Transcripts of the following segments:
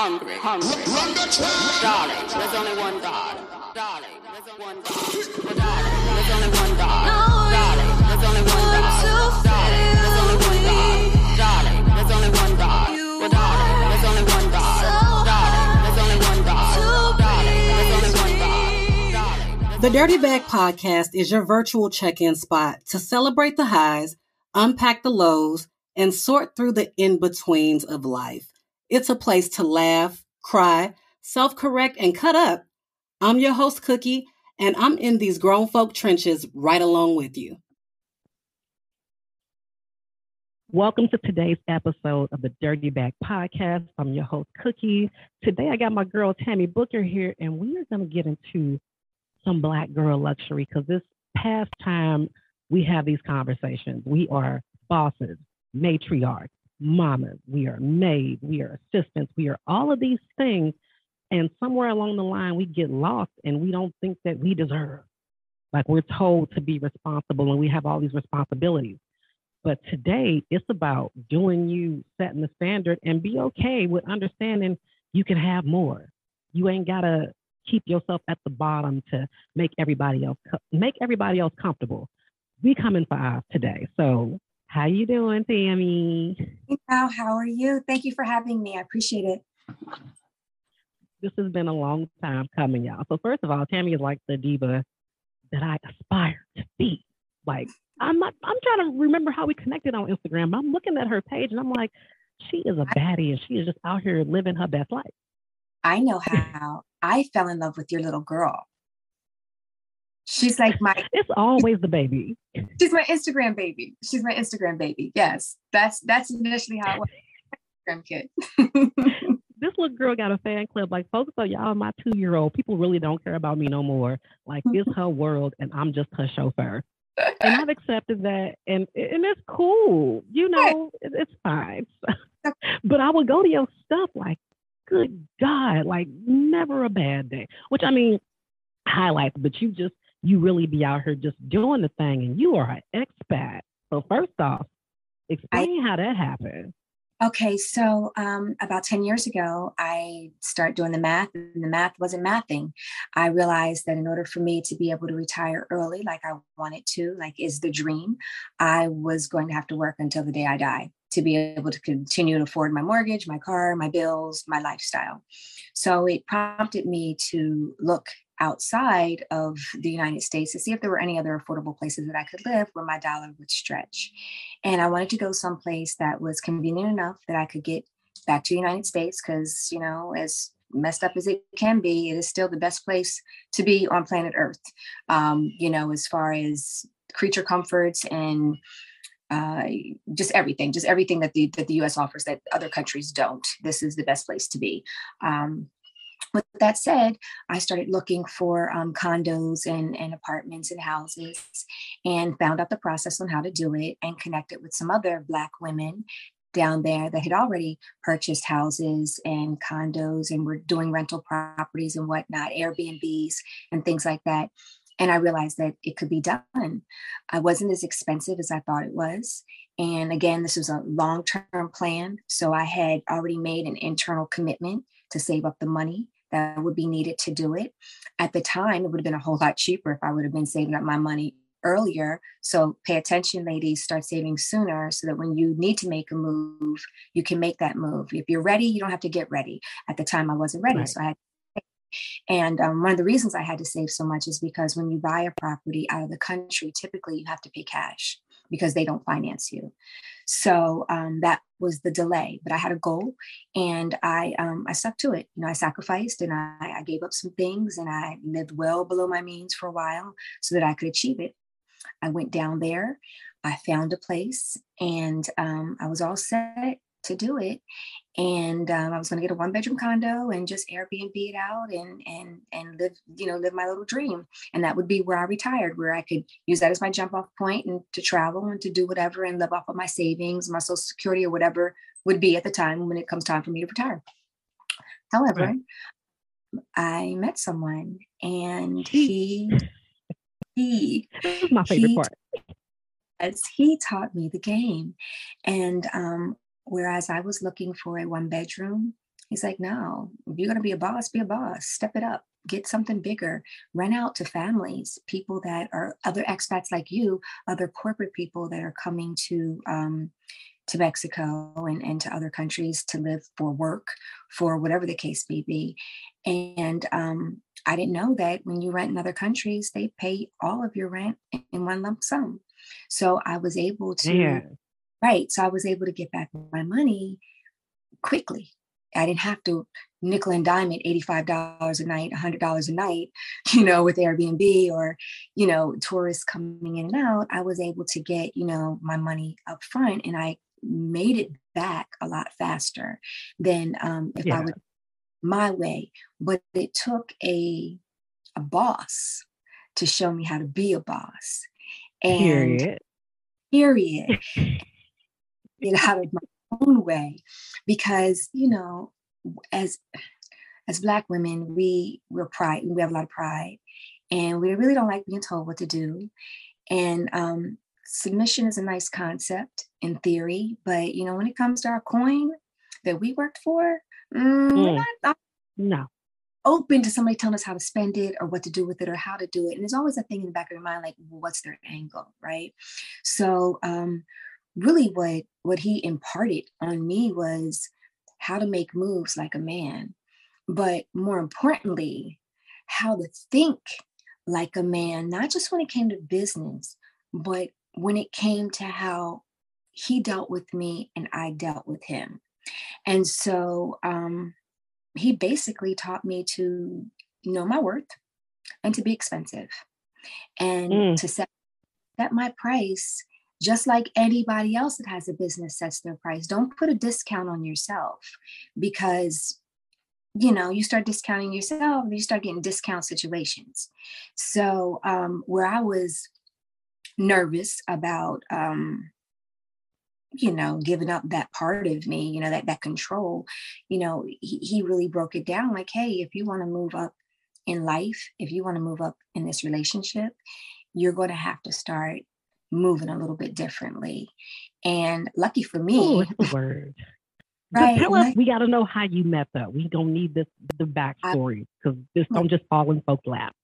hungry, hungry. Darling, there's only one God. Darling, there's only one God. Darling, there's only one God. Darling, there's only one God. Darling, there's only one God. Darling, there's only one God. Darling, there's only one God. Darling, there's only one God. Darling, there's only one God. The Dirty Bag Podcast is your virtual check in spot to celebrate the highs, unpack the lows, and sort through the in betweens of life. It's a place to laugh, cry, self correct, and cut up. I'm your host, Cookie, and I'm in these grown folk trenches right along with you. Welcome to today's episode of the Dirty Bag Podcast. I'm your host, Cookie. Today I got my girl Tami Booker here, and we are going to get into some black girl luxury because this past time we have these conversations. We are bosses, matriarchs, mamas, we are maids, we are assistants, we are all of these things. And somewhere along the line, we get lost and we don't think that we deserve. Like we're told to be responsible and we have all these responsibilities. But today, it's about doing you, setting the standard, and be okay with understanding you can have more. You ain't got to keep yourself at the bottom to make everybody else make everybody else comfortable. We come in five today. So how you doing, Tami? Hey, How how are you? Thank you for having me. I appreciate it. This has been a long time coming, y'all. So first of all, Tami is like the diva that I aspire to be. Like I'm not. I'm trying to remember how we connected on Instagram. I'm looking at her page and I'm like, she is a baddie and she is just out here living her best life. I know how I fell in love with your little girl. She's like my It's always the baby. she's my Instagram baby. She's my Instagram baby. Yes. That's that's initially how it was. Instagram kid. This little girl got a fan club. Like, folks, so y'all, my two year old, people really don't care about me no more. Like, it's her world, and I'm just her chauffeur. And I've accepted that, and and it's cool. You know, it- it's fine. but I would go to your stuff like, good God, like never a bad day. Which I mean, highlights, but you just you really be out here just doing the thing, and you are an expat. So first off, explain how that happened. Okay, so um, about 10 years ago, I started doing the math, and the math wasn't mathing. I realized that in order for me to be able to retire early, like I wanted to, like is the dream, I was going to have to work until the day I die to be able to continue to afford my mortgage, my car, my bills, my lifestyle. So it prompted me to look outside of the United States to see if there were any other affordable places that I could live where my dollar would stretch. And I wanted to go someplace that was convenient enough that I could get back to the United States because, you know, as messed up as it can be, it is still the best place to be on planet Earth. Um, you know, as far as creature comforts and uh, just everything, just everything that the that the U.S. offers that other countries don't. This is the best place to be. Um, with that said, I started looking for um, condos and, and apartments and houses and found out the process on how to do it and connected with some other Black women down there that had already purchased houses and condos and were doing rental properties and whatnot, Airbnbs and things like that. And I realized that it could be done. I wasn't as expensive as I thought it was. And again, this was a long term plan. So I had already made an internal commitment to save up the money that would be needed to do it. At the time, it would have been a whole lot cheaper if I would have been saving up my money earlier. So pay attention, ladies, start saving sooner so that when you need to make a move, you can make that move. If you're ready, you don't have to get ready. At the time, I wasn't ready. Right. So I had and um, one of the reasons I had to save so much is because when you buy a property out of the country, typically you have to pay cash because they don't finance you. So um, that was the delay. But I had a goal, and I um, I stuck to it. You know, I sacrificed and I, I gave up some things, and I lived well below my means for a while so that I could achieve it. I went down there, I found a place, and um, I was all set to do it. And um, I was going to get a one bedroom condo and just Airbnb it out and and and live you know live my little dream. And that would be where I retired, where I could use that as my jump off point and to travel and to do whatever and live off of my savings, my social security or whatever would be at the time when it comes time for me to retire. However, Right. I met someone and he he my favorite He- part. as he taught me the game. And um, whereas I was looking for a one bedroom He's like, no, if you're going to be a boss, be a boss, step it up, get something bigger, rent out to families, people that are other expats like you, other corporate people that are coming to, um, to Mexico and, and to other countries to live for work, for whatever the case may be. And um, I didn't know that when you rent in other countries, they pay all of your rent in one lump sum. So I was able to, yeah. Right. So I was able to get back my money quickly. I didn't have to nickel and dime it $85 a night, $100 a night, you know, with Airbnb or, you know, tourists coming in and out. I was able to get, you know, my money up front and I made it back a lot faster than um, if yeah. I would my way. But it took a a boss to show me how to be a boss. And period. Period. get out of my own way. Because, you know, as as black women, we we're pride, we have a lot of pride. And we really don't like being told what to do. And um, submission is a nice concept in theory, but you know, when it comes to our coin that we worked for, mm, mm. Not, not no open to somebody telling us how to spend it or what to do with it or how to do it. And there's always a thing in the back of your mind, like, well, what's their angle, right? So um, really what what he imparted on me was how to make moves like a man, but more importantly, how to think like a man, not just when it came to business, but when it came to how he dealt with me and I dealt with him. And so um, he basically taught me to know my worth and to be expensive and mm. to set, set my price just like anybody else that has a business sets their price. Don't put a discount on yourself because you know you start discounting yourself you start getting discount situations so um where i was nervous about um you know giving up that part of me you know that that control you know he, he really broke it down like hey if you want to move up in life if you want to move up in this relationship you're going to have to start moving a little bit differently. And lucky for me Ooh, word. Right tell us we got to know how you met though. We don't need this the backstory because this don't just fall in folks lap.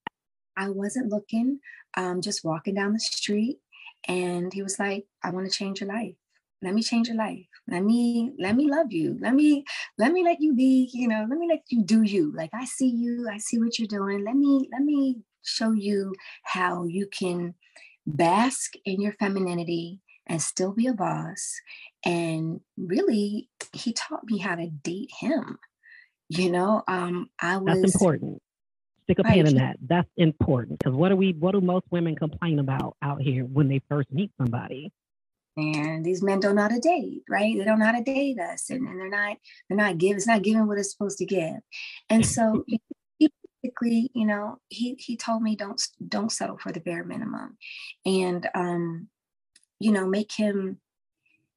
I wasn't looking um just walking down the street and he was like i want to change your life. Let me change your life. Let me let me love you. Let me let me let you be you know let me let you do you. Like i see you. I see what you're doing. Let me let me show you how you can bask in your femininity and still be a boss. And really he taught me how to date him you know? Um i was that's important. Stick a pin in that. That's important. Because what do we what do most women complain about out here when they first meet somebody? And these men don't know how to date right? They don't know how to date us and, and they're not they're not giving it's not giving what it's supposed to give. And so basically you know he he told me don't don't settle for the bare minimum. And um you know make him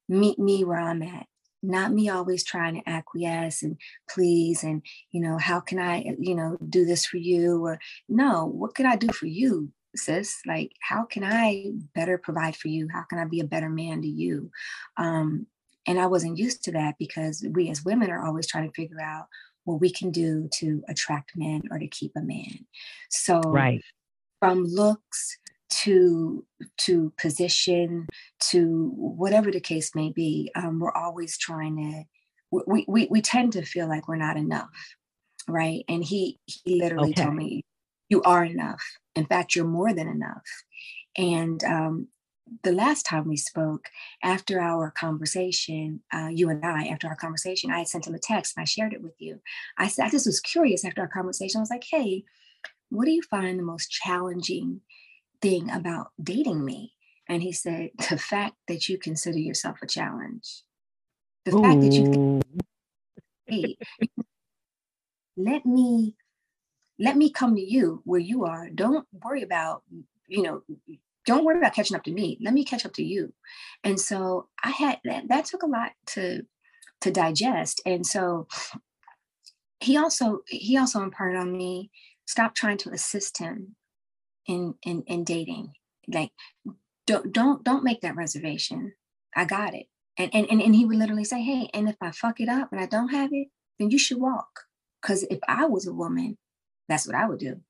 meet me where i'm at not me always trying to acquiesce and please and you know how can i you know do this for you? or no what can i do for you sis? Like how can i better provide for you? How can i be a better man to you? Um, and i wasn't used to that because we as women are always trying to figure out what we can do to attract men or to keep a man so right from looks to to position to whatever the case may be um, we're always trying to we, we we tend to feel like we're not enough right and he he literally okay. told me you are enough. In fact, you're more than enough. And um, the last time we spoke, after our conversation, uh, you and I, after our conversation, I had sent him a text and I shared it with you. I said, I just was curious after our conversation. I was like, hey, what do you find the most challenging thing about dating me? And he said, the fact that you consider yourself a challenge. The Ooh. fact that you, hey, let me let me come to you where you are. Don't worry about, you know, don't worry about catching up to me. Let me catch up to you. And so I had that, that took a lot to to digest. And so he also he also imparted on me stop trying to assist him in in in dating. Like don't don't don't make that reservation. I got it. And and and, and he would literally say, Hey, and if I fuck it up and I don't have it, then you should walk. Because if I was a woman, that's what I would do.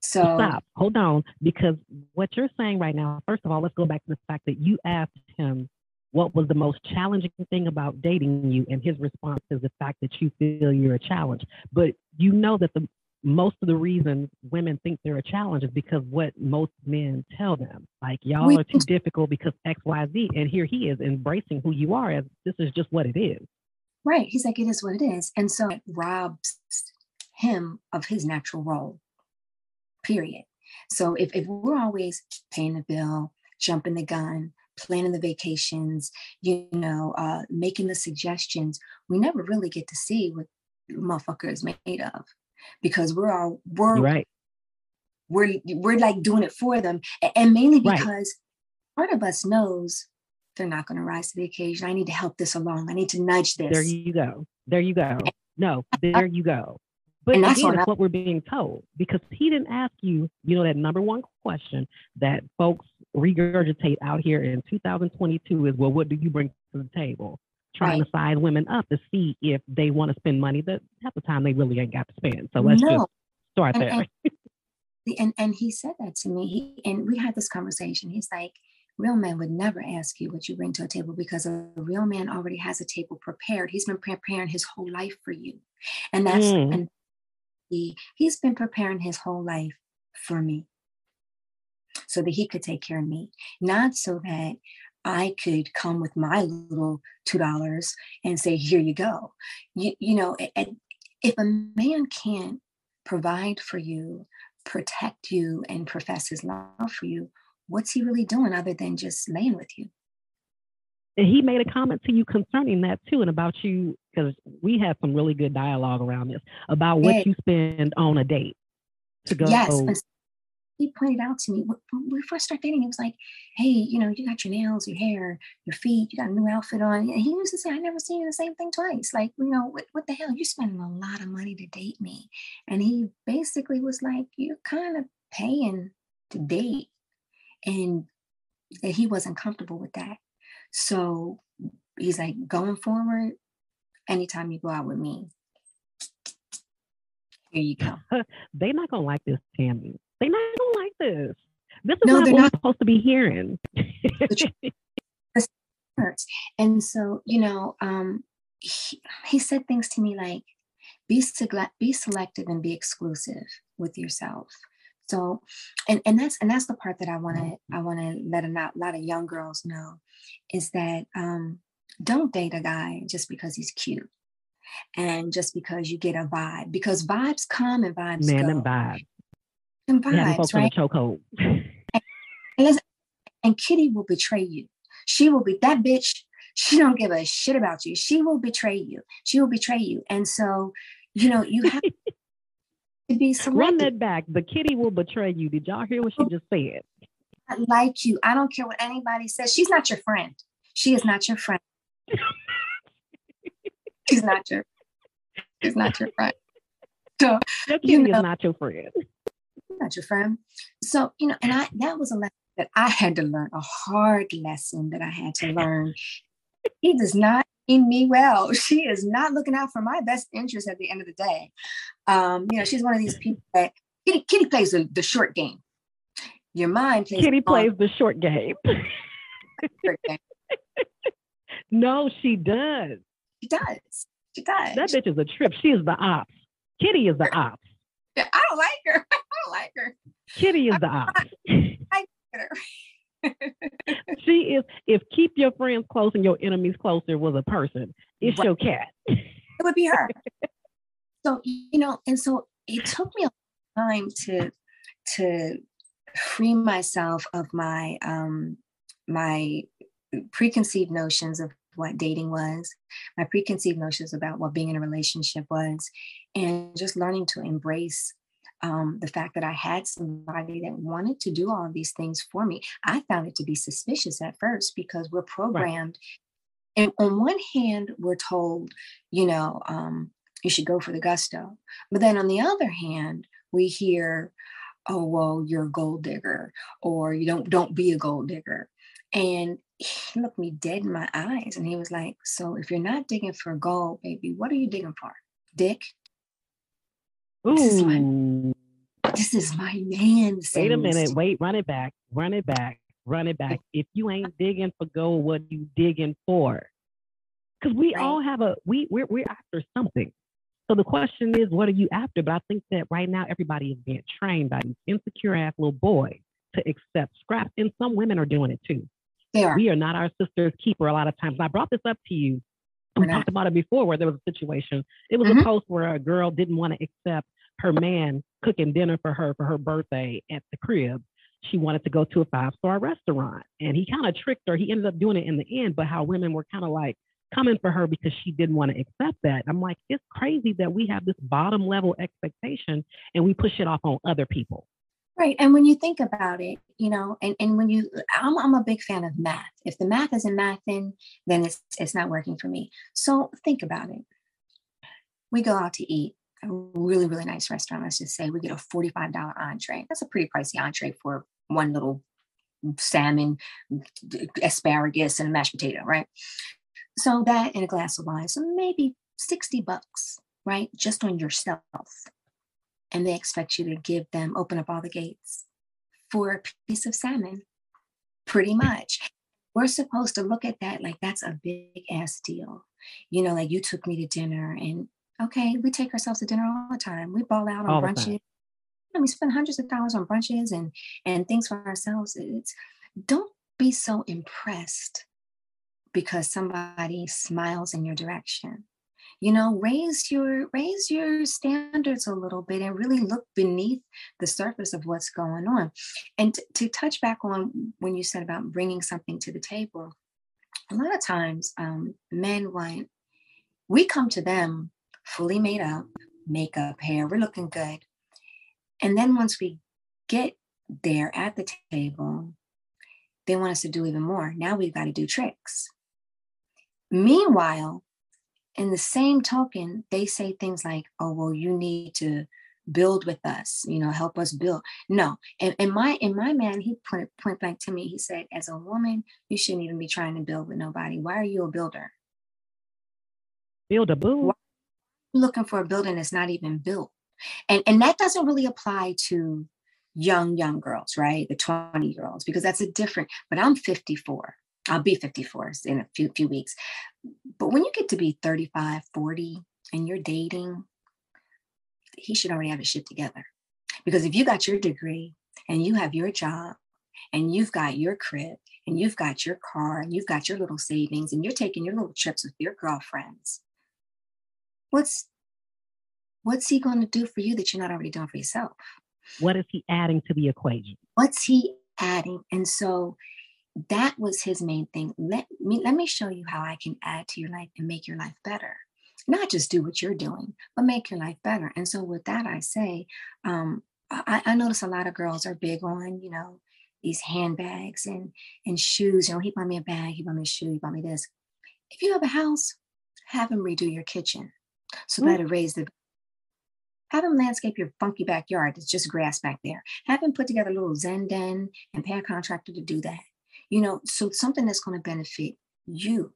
So stop, hold on, because what you're saying right now, first of all, let's go back to the fact that you asked him what was the most challenging thing about dating you, and his response is the fact that you feel you're a challenge. But you know that the most of the reasons women think they're a challenge is because what most men tell them, like y'all We- are too difficult because X, Y, Z, and here he is embracing who you are as this is just what it is. Right. He's like, it is what it is. And so it robs him of his natural role, period. So if, if we're always paying the bill, jumping the gun, planning the vacations, you know, uh, making the suggestions, we never really get to see what motherfucker is made of because we're all, we're, You're right. we're, we're like doing it for them. And mainly Right. because part of us knows they're not going to rise to the occasion. I need to help this along. I need to nudge this. There you go. There you go. No, there you go. But And that's again, it's what we're being told because he didn't ask you, you know, that number one question that folks regurgitate out here in 2022 is, well, what do you bring to the table? Trying to size women up to see if they want to spend money that half the time they really ain't got to spend. So let's No. just start And- there. and- and and he said that to me he and we had this conversation he's like real men would never ask you what you bring to a table because a real man already has a table prepared he's been preparing his whole life for you and that's Mm. and he he's been preparing his whole life for me so that he could take care of me not so that I could come with my little two dollars and say, "Here you go." You, you know, if a man can't provide for you, protect you, and profess his love for you, what's he really doing other than just laying with you? And he made a comment to you concerning that too, and about you because we had some really good dialogue around this about what you spend on a date to go. Yes. he pointed out to me when when we first started dating, it was like, hey, you know, you got your nails, your hair, your feet, you got a new outfit on. And he used to say, I never seen you the same thing twice. Like, you know, what, what the hell? You're spending a lot of money to date me. And he basically was like, You're kind of paying to date. And that he wasn't comfortable with that. So he's like, going forward, anytime you go out with me, here you go. They're not gonna like this, Tami. They're not gonna like this. This is No, not they're what not. we're supposed to be hearing. And so, you know, um, he, he said things to me like, be, be selective and be exclusive with yourself. So, and, and that's and that's the part that I want to I want to let a lot, lot of young girls know is that um, don't date a guy just because he's cute and just because you get a vibe because vibes come and vibes Man, go. Them They having vibes, folks right? chokehold. And listen, and Kitty will betray you. She will be that bitch. She don't give a shit about you. She will betray you. She will betray you. And so, you know, you have be Run that back. The kitty will betray you. Did y'all hear what she just said? I like you. I don't care what anybody says. She's not your friend. She is not your friend. she's not your. She's not your friend. So Your You know- is not your friend. not your friend. So, you know, and I that was a lesson that I had to learn, a hard lesson that I had to learn. He does not me well. She is not looking out for my best interest at the end of the day. Um, you know, she's one of these people that Kitty, Kitty plays the, the short game. Your mind plays Kitty the plays the short game. short game. no, she does. She does. She does. That bitch is a trip. She is the ops. Kitty is the ops. I don't like her. I don't like her. Kitty is the ops. I hate her. she is. If keep your friends close and your enemies closer was a person, it's Right. your cat. it would be her. so you know, and so it took me a long time to to free myself of my um my preconceived notions of what dating was, my preconceived notions about what being in a relationship was, and just learning to embrace um, the fact that I had somebody that wanted to do all of these things for me. I found it to be suspicious at first because we're programmed. And on one hand, we're told, you know, um, you should go for the gusto. But then on the other hand, we hear, oh, well, you're a gold digger, or you don't don't be a gold digger. And he looked me dead in my eyes and he was like, So if you're not digging for gold, baby, what are you digging for? Dick? Ooh. This is my, this is my man. Wait a minute. Wait, run it back. Run it back. Run it back. If you ain't digging for gold, what are you digging for? Because we Right. all have a we we're we're after something. So the question is, what are you after? But I think that right now everybody is being trained by these insecure ass little boys to accept scraps, and some women are doing it too. They are. We are not our sister's keeper a lot of times. And I brought this up to you. We talked about it before where there was a situation. It was Mhm. a post where a girl didn't want to accept her man cooking dinner for her for her birthday at the crib. She wanted to go to a five star restaurant. And he kind of tricked her. He ended up doing it in the end, but how women were kind of like coming for her because she didn't want to accept that. I'm like, it's crazy that we have this bottom level expectation and we push it off on other people. Right. And when you think about it, you know, and, and when you I'm I'm a big fan of math. If the math isn't mathing, then it's it's not working for me. So think about it. We go out to eat a really, really nice restaurant. Let's just say we get a $45 entree. That's a pretty pricey entree for one little salmon, asparagus, and a mashed potato, right? So that and a glass of wine. So maybe 60 bucks, right? Just on yourself and they expect you to give them open up all the gates for a piece of salmon pretty much we're supposed to look at that like that's a big ass deal you know like you took me to dinner and okay we take ourselves to dinner all the time. We ball out on time. brunches. and we spend hundreds of dollars on brunches and and things for ourselves. It's don't be so impressed because somebody smiles in your direction. You know raise your raise your standards a little bit and really look beneath the surface of what's going on. And t- to touch back on when you said about bringing something to the table a lot of times um, men want we come to them fully made up makeup hair we're looking good and then once we get there at the table they want us to do even more now we've got to do tricks meanwhile in the same token, they say things like, oh, well, you need to build with us, you know, help us build. No. And, and my and my man, he point point blank to me, he said, as a woman, you shouldn't even be trying to build with nobody. Why are you a builder? Build a boo. Looking for a building that's not even built. And and that doesn't really apply to young, young girls, right? The 20 year olds, because that's a different, but I'm 54. I'll be 54 in a few few weeks. But when you get to be 35, 40, and you're dating, he should already have his shit together. Because if you got your degree and you have your job and you've got your crib and you've got your car and you've got your little savings and you're taking your little trips with your girlfriends, what's what's he going to do for you that you're not already doing for yourself? What is he adding to the equation? What's he adding? And so that was his main thing. Let me let me show you how I can add to your life and make your life better. Not just do what you're doing, but make your life better. And so with that, I say, um, I, I notice a lot of girls are big on, you know, these handbags and and shoes. You know, he bought me a bag, he bought me a shoe, he bought me this. If you have a house, have him redo your kitchen so Mm. that it raise the have him landscape your funky backyard. It's just grass back there. Have him put together a little Zen den and pay a contractor to do that. You know, so something that's going to benefit you.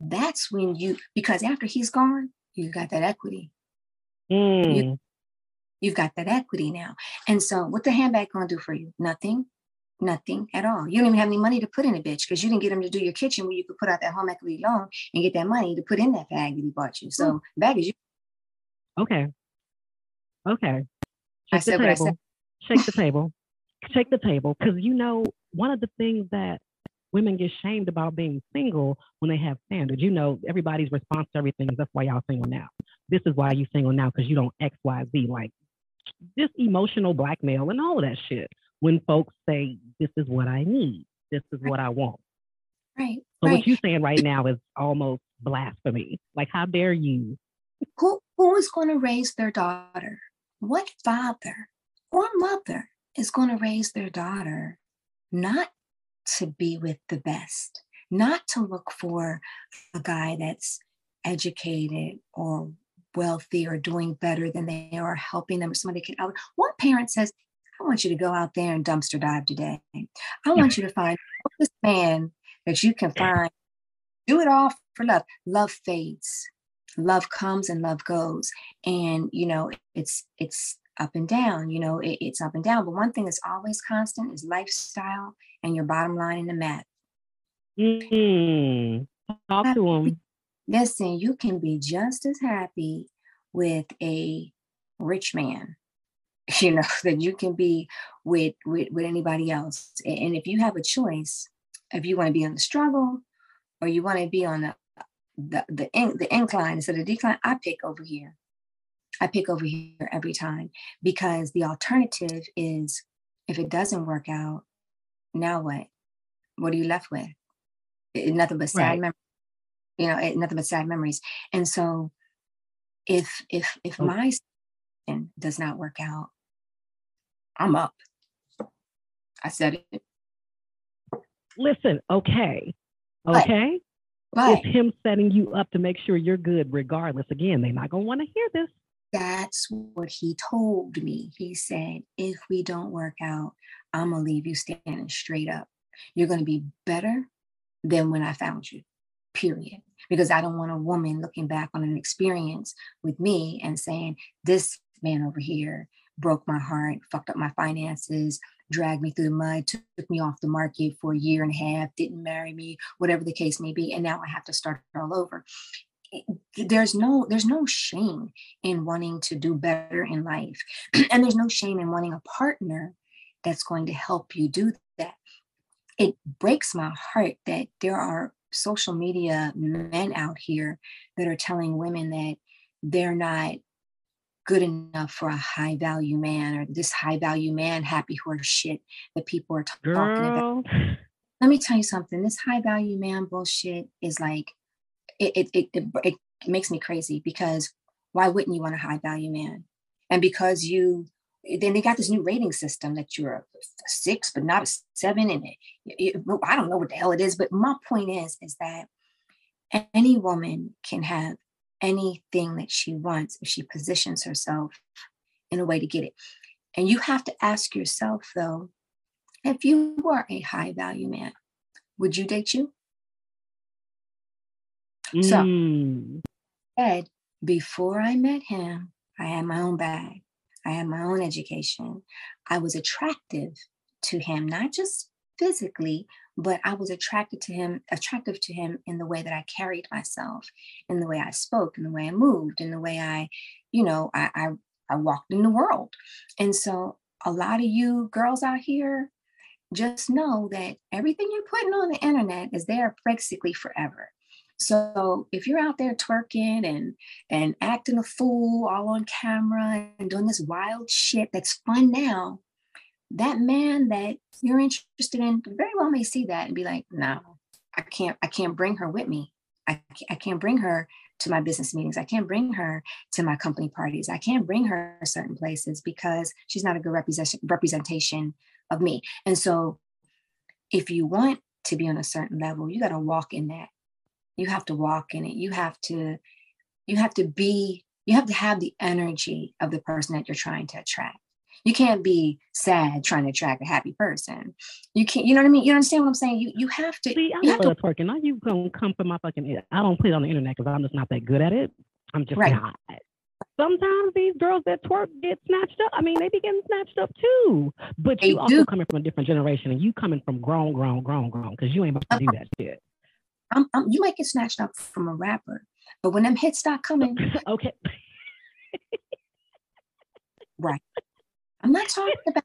That's when you, because after he's gone, you got that equity. Mm. You've got that equity now. And so, what the handbag going to do for you? Nothing. Nothing at all. You don't even have any money to put in a bitch because you didn't get him to do your kitchen where you could put out that home equity loan and get that money to put in that bag that he bought you. So, mm. bag is you. Okay. Okay. I Shake said what I table. said. Shake the table. Shake the table. Because you know, one of the things that women get shamed about being single when they have standards. You know, everybody's response to everything is that's why y'all single now. This is why you single now because you don't X, Y, Z. Like just emotional blackmail and all of that shit. When folks say, This is what I need, this is what I want. Right. So right. what you're saying right now is almost blasphemy. Like, how dare you? who who is going to raise their daughter what father or mother is going to raise their daughter not to be with the best not to look for a guy that's educated or wealthy or doing better than they are helping them or somebody can out one parent says i want you to go out there and dumpster dive today i want you to find this man that you can find. Do it all for love. Love fades. Love comes and love goes. And you know, it's it's up and down, you know, it, it's up and down. But one thing that's always constant is lifestyle and your bottom line in the mat. Mm, talk to them. Listen, you can be just as happy with a rich man, you know, than you can be with, with, with anybody else. And if you have a choice, if you want to be on the struggle or you want to be on the the the, in, the incline instead of decline, I pick over here. I pick over here every time because the alternative is if it doesn't work out, now what? What are you left with? It, nothing but sad right. memories. You know, it, nothing but sad memories. And so, if if if okay. my does not work out, I'm up. I said it. Listen, okay, okay. But, it's him setting you up to make sure you're good, regardless. Again, they're not gonna want to hear this. That's what he told me. He said, if we don't work out, I'm going to leave you standing straight up. You're going to be better than when I found you, period. Because I don't want a woman looking back on an experience with me and saying, this man over here broke my heart, fucked up my finances, dragged me through the mud, took me off the market for a year and a half, didn't marry me, whatever the case may be. And now I have to start all over there's no there's no shame in wanting to do better in life and there's no shame in wanting a partner that's going to help you do that it breaks my heart that there are social media men out here that are telling women that they're not good enough for a high value man or this high value man happy horse shit that people are talking Girl. about let me tell you something this high value man bullshit is like it, it, it, it makes me crazy because why wouldn't you want a high value man? And because you, then they got this new rating system that you're a six, but not a seven. And it, it, I don't know what the hell it is. But my point is, is that any woman can have anything that she wants if she positions herself in a way to get it. And you have to ask yourself, though, if you were a high value man, would you date you? So, mm. said before I met him, I had my own bag. I had my own education. I was attractive to him, not just physically, but I was attracted to him, attractive to him in the way that I carried myself, in the way I spoke, in the way I moved, in the way I, you know, I I, I walked in the world. And so a lot of you girls out here, just know that everything you're putting on the internet is there basically forever. So if you're out there twerking and and acting a fool all on camera and doing this wild shit that's fun now, that man that you're interested in very well may see that and be like, no, I can't, I can't bring her with me. I, I can't bring her to my business meetings. I can't bring her to my company parties. I can't bring her certain places because she's not a good representation representation of me. And so if you want to be on a certain level, you got to walk in that you have to walk in it you have to you have to be you have to have the energy of the person that you're trying to attract you can't be sad trying to attract a happy person you can't you know what i mean you understand what i'm saying you you have to See, I you have to twerking now you gonna come for my fucking i don't put it on the internet because i'm just not that good at it i'm just right. not sometimes these girls that twerk get snatched up. I mean, they be getting snatched up too. But they you also coming from a different generation, and you coming from grown, grown, grown, grown, because you ain't about to do that shit. I'm, I'm, you might get snatched up from a rapper, but when them hits start coming, okay, right. I'm not talking about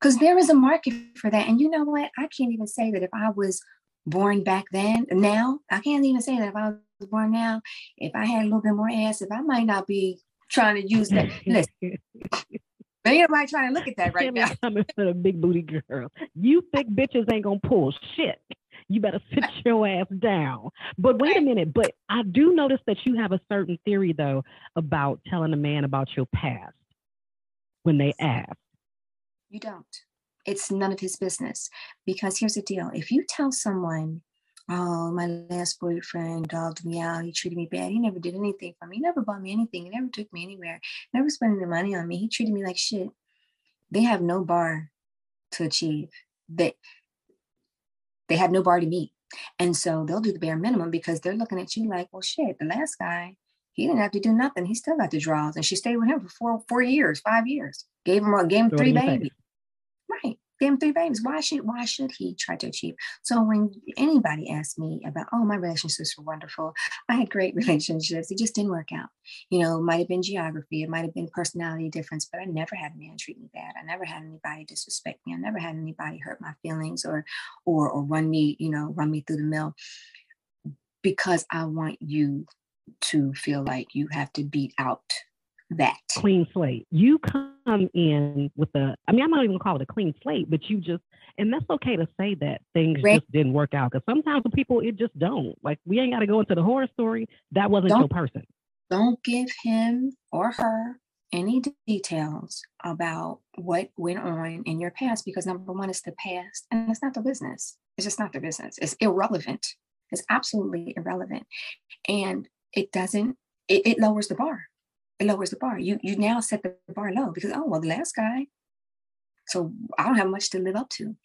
because there is a market for that, and you know what? I can't even say that if I was born back then, now I can't even say that if I was born now, if I had a little bit more ass, if I might not be trying to use that. Listen. But anybody trying to look at that right now. Coming for the big booty girl. You thick bitches ain't gonna pull shit you better sit your ass down. But wait a minute. But I do notice that you have a certain theory, though, about telling a man about your past when they ask. You don't. It's none of his business. Because here's the deal if you tell someone, oh, my last boyfriend dogged me out. He treated me bad. He never did anything for me. He never bought me anything. He never took me anywhere. Never spent any money on me. He treated me like shit. They have no bar to achieve. They they have no bar to meet. And so they'll do the bare minimum because they're looking at you like, well, shit, the last guy, he didn't have to do nothing. He still got the draws. And she stayed with him for four, four years, five years. Gave him a gave him three babies. Right. Gave him three babies. Why should why should he try to achieve? So when anybody asks me about, oh, my relationships were wonderful. I had great relationships. It just didn't work out. You know, it might have been geography, it might have been personality difference, but I never had a man treat me bad. I never had anybody disrespect me. I never had anybody hurt my feelings or or or run me, you know, run me through the mill because I want you to feel like you have to beat out that clean slate. You come in with a, I mean, I'm not even gonna call it a clean slate, but you just, and that's okay to say that things right. just didn't work out because sometimes with people it just don't. Like we ain't got to go into the horror story. That wasn't don't, your person. Don't give him or her any details about what went on in your past because number one, it's the past and it's not the business. It's just not the business. It's irrelevant. It's absolutely irrelevant. And it doesn't, it, it lowers the bar it lowers the bar. You you now set the bar low because oh well the last guy, so I don't have much to live up to.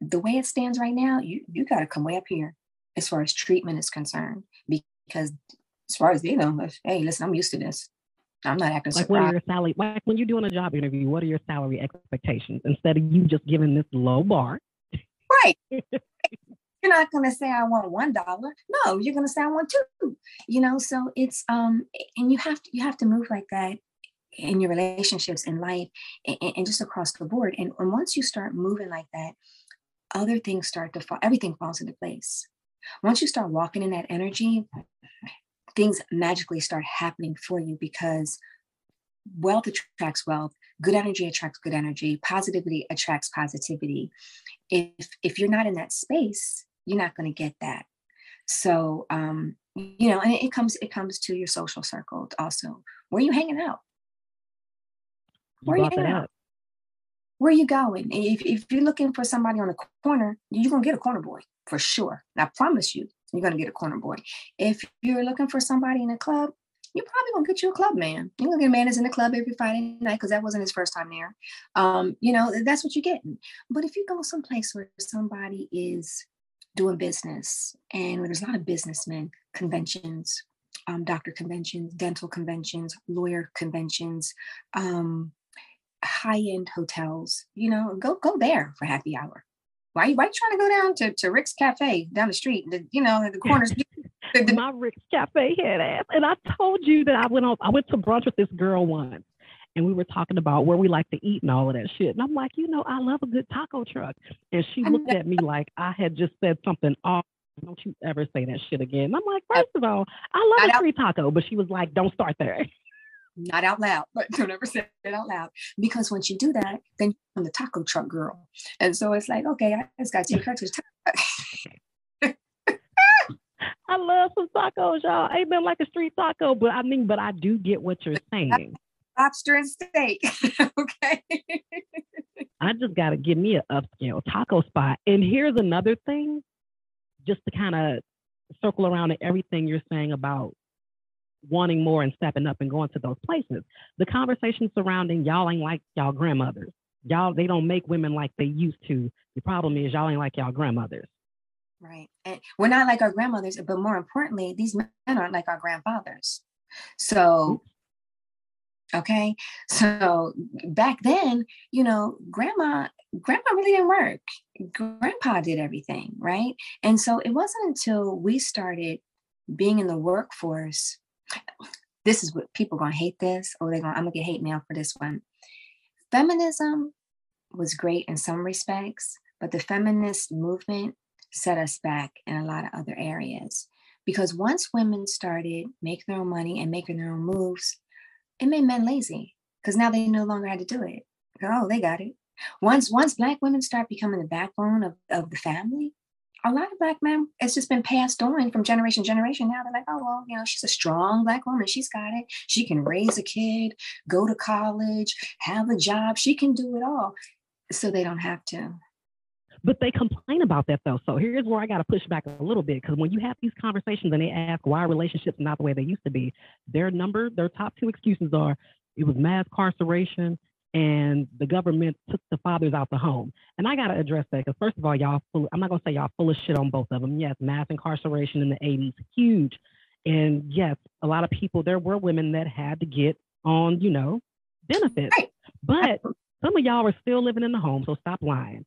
The way it stands right now, you you got to come way up here as far as treatment is concerned because as far as they know, hey, listen, I'm used to this. I'm not acting like surprised. what are your salary like when you're doing a job interview, what are your salary expectations instead of you just giving this low bar? Right. you're not going to say i want one dollar. No you're going to say i want two. You know so it's um and you have to you have to move like that in your relationships in life and, and just across the board. And, and once you start moving like that other things start to fall everything falls into place. Once you start walking in that energy things magically start happening for you because wealth attracts wealth good energy attracts good energy positivity attracts positivity. If if you're not in that space you're not going to get that. So um you know and it comes it comes to your social circle also. Where are you hanging out? Where are you hanging out. where are you going? If, if you're looking for somebody on the corner you're going to get a corner boy for sure. I promise you you're going to get a corner boy. If you're looking for somebody in a club you're probably gonna get you a club man. You're gonna get a man that's in the club every Friday night because that wasn't his first time there. Um, you know, that's what you're getting. But if you go someplace where somebody is doing business. And there's a lot of businessmen conventions, um, doctor conventions, dental conventions, lawyer conventions, um, high-end hotels. You know, go go there for happy hour. Why, why are you trying to go down to, to Rick's Cafe down the street? The, you know, the corners. My Rick's Cafe head ass. And I told you that I went on. I went to brunch with this girl once, and we were talking about where we like to eat and all of that shit. And I'm like, you know, I love a good taco truck. And she looked at me like I had just said something off. Don't you ever say that shit again. And I'm like, first of all, I love Not a street taco, but she was like, don't start there. Not out loud, but don't ever say it out loud. Because once you do that, then you're the taco truck girl. And so it's like, okay, I just got to take her to the taco. I love some tacos, y'all. Ain't been like a street taco, but I mean, but I do get what you're saying lobster and steak. okay. I just got to give me an upscale taco spot. And here's another thing, just to kind of circle around to everything you're saying about wanting more and stepping up and going to those places. The conversation surrounding y'all ain't like y'all grandmothers. Y'all, they don't make women like they used to. The problem is y'all ain't like y'all grandmothers. Right. And we're not like our grandmothers, but more importantly, these men aren't like our grandfathers. So Okay. So back then, you know, grandma, grandma really didn't work. Grandpa did everything, right? And so it wasn't until we started being in the workforce. This is what people are gonna hate this, oh, or they're gonna I'm gonna get hate mail for this one. Feminism was great in some respects, but the feminist movement set us back in a lot of other areas. Because once women started making their own money and making their own moves, it made men lazy because now they no longer had to do it. Oh, they got it. Once once black women start becoming the backbone of, of the family, a lot of black men, it's just been passed on from generation to generation. Now they're like, oh well, you know, she's a strong black woman. She's got it. She can raise a kid, go to college, have a job. She can do it all. So they don't have to. But they complain about that though. So here's where I got to push back a little bit because when you have these conversations and they ask why relationships are not the way they used to be, their number, their top two excuses are it was mass incarceration and the government took the fathers out the home. And I got to address that because, first of all, y'all, full, I'm not to say y'all full of shit on both of them. Yes, mass incarceration in the 80s, huge. And yes, a lot of people, there were women that had to get on, you know, benefits. Right. But some of y'all are still living in the home, so stop lying.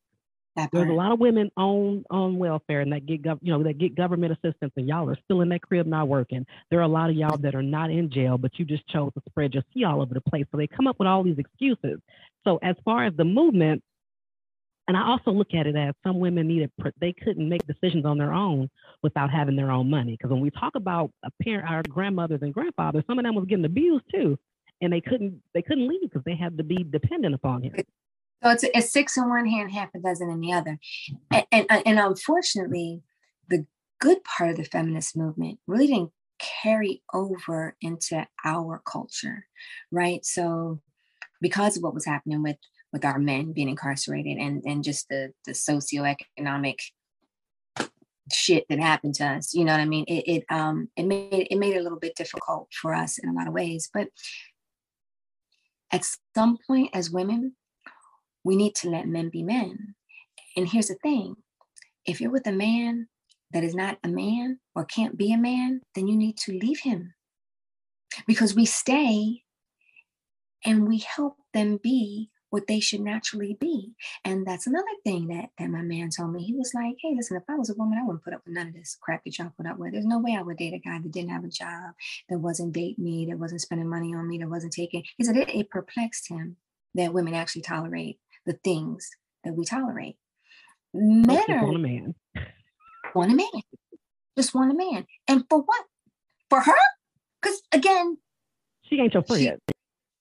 That There's a lot of women on on welfare and that get gov- you know that get government assistance, and y'all are still in that crib not working. There are a lot of y'all that are not in jail, but you just chose to spread your tea all over the place. So they come up with all these excuses. So as far as the movement, and I also look at it as some women needed pr- they couldn't make decisions on their own without having their own money. Because when we talk about a parent, our grandmothers and grandfathers, some of them was getting abused too, and they couldn't they couldn't leave because they had to be dependent upon him. So it's, it's six in one hand, half a dozen in the other. And, and, and unfortunately, the good part of the feminist movement really didn't carry over into our culture, right? So because of what was happening with with our men being incarcerated and, and just the, the socioeconomic shit that happened to us, you know what I mean? It, it um it made it made it a little bit difficult for us in a lot of ways. But at some point as women, we need to let men be men. And here's the thing if you're with a man that is not a man or can't be a man, then you need to leave him because we stay and we help them be what they should naturally be. And that's another thing that, that my man told me. He was like, hey, listen, if I was a woman, I wouldn't put up with none of this crap that y'all put up with. There's no way I would date a guy that didn't have a job, that wasn't dating me, that wasn't spending money on me, that wasn't taking. He said it, it perplexed him that women actually tolerate the things that we tolerate. Men are want a man. want a man, just want a man. And for what? For her? Because again, She ain't your She- friend.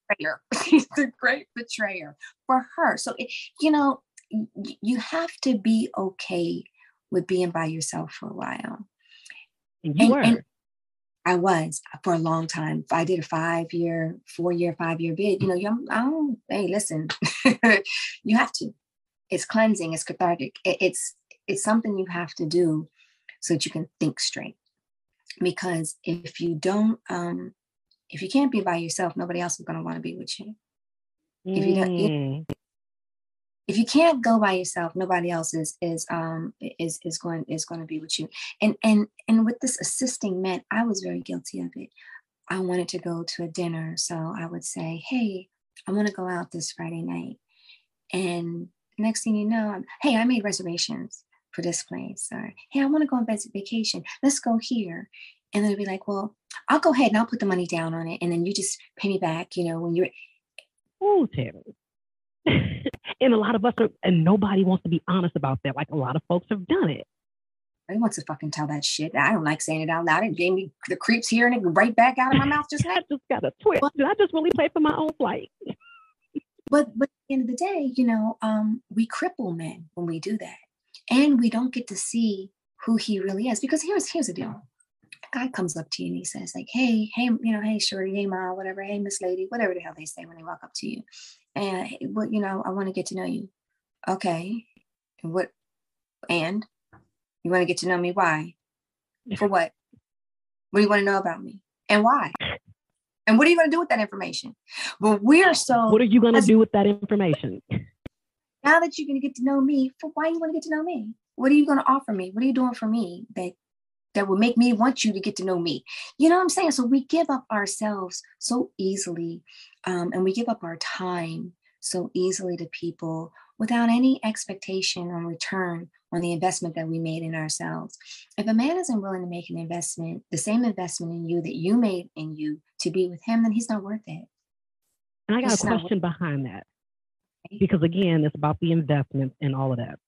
betrayer. She's the great betrayer for her. So, it- you know, you have to be okay with being by yourself for a while. And you and- were. and- I was for a long time. I did a five year, four year, five year bid. You know, you I don't, hey, listen, you have to. It's cleansing, it's cathartic. It- it's it's something you have to do so that you can think straight. Because if you don't, um, if you can't be by yourself, nobody else is gonna want to be with you. if you don't- Mm. If you can't go by yourself nobody else is is um is is going is going to be with you. And and and with this assisting men i was very guilty of it. I wanted to go to a dinner so i would say hey i want to go out this friday night. And next thing you know I'm, hey i made reservations for this place or hey i want to go on vacation. Let's go here. And it'd be like well i'll go ahead and i'll put the money down on it and then you just pay me back you know when you're Ooh, Tami. and a lot of us are, and nobody wants to be honest about that. Like a lot of folks have done it. Nobody wants to fucking tell that shit. I don't like saying it out loud. It gave me the creeps here and it right back out of my mouth just now. I just got a twist. Did I just really pay for my own flight? But but at the end of the day, you know, um, we cripple men when we do that. And we don't get to see who he really is. Because here's here's the deal. A guy comes up to you and he says, like, hey, hey, you know, hey, shorty, hey mom, whatever, hey, Miss Lady, whatever the hell they say when they walk up to you. And "Hey, well, you know, I want to get to know you. Okay. And what and you want to get to know me? Why? For what? What do you want to know about me? And why? And what are you going to do with that information? Well, we're so What are you going to do with that information? now that you're going to get to know me, for why you want to get to know me? What are you going to offer me? What are you doing for me that that will make me want you to get to know me? You know what I'm saying? So we give up ourselves so easily, um, and we give up our time so easily to people without any expectation on return on the investment that we made in ourselves. If a man isn't willing to make an investment, the same investment in you that you made in you to be with him, then he's not worth it. And I got It's a question behind that. Because again, it's about the investments and all of that.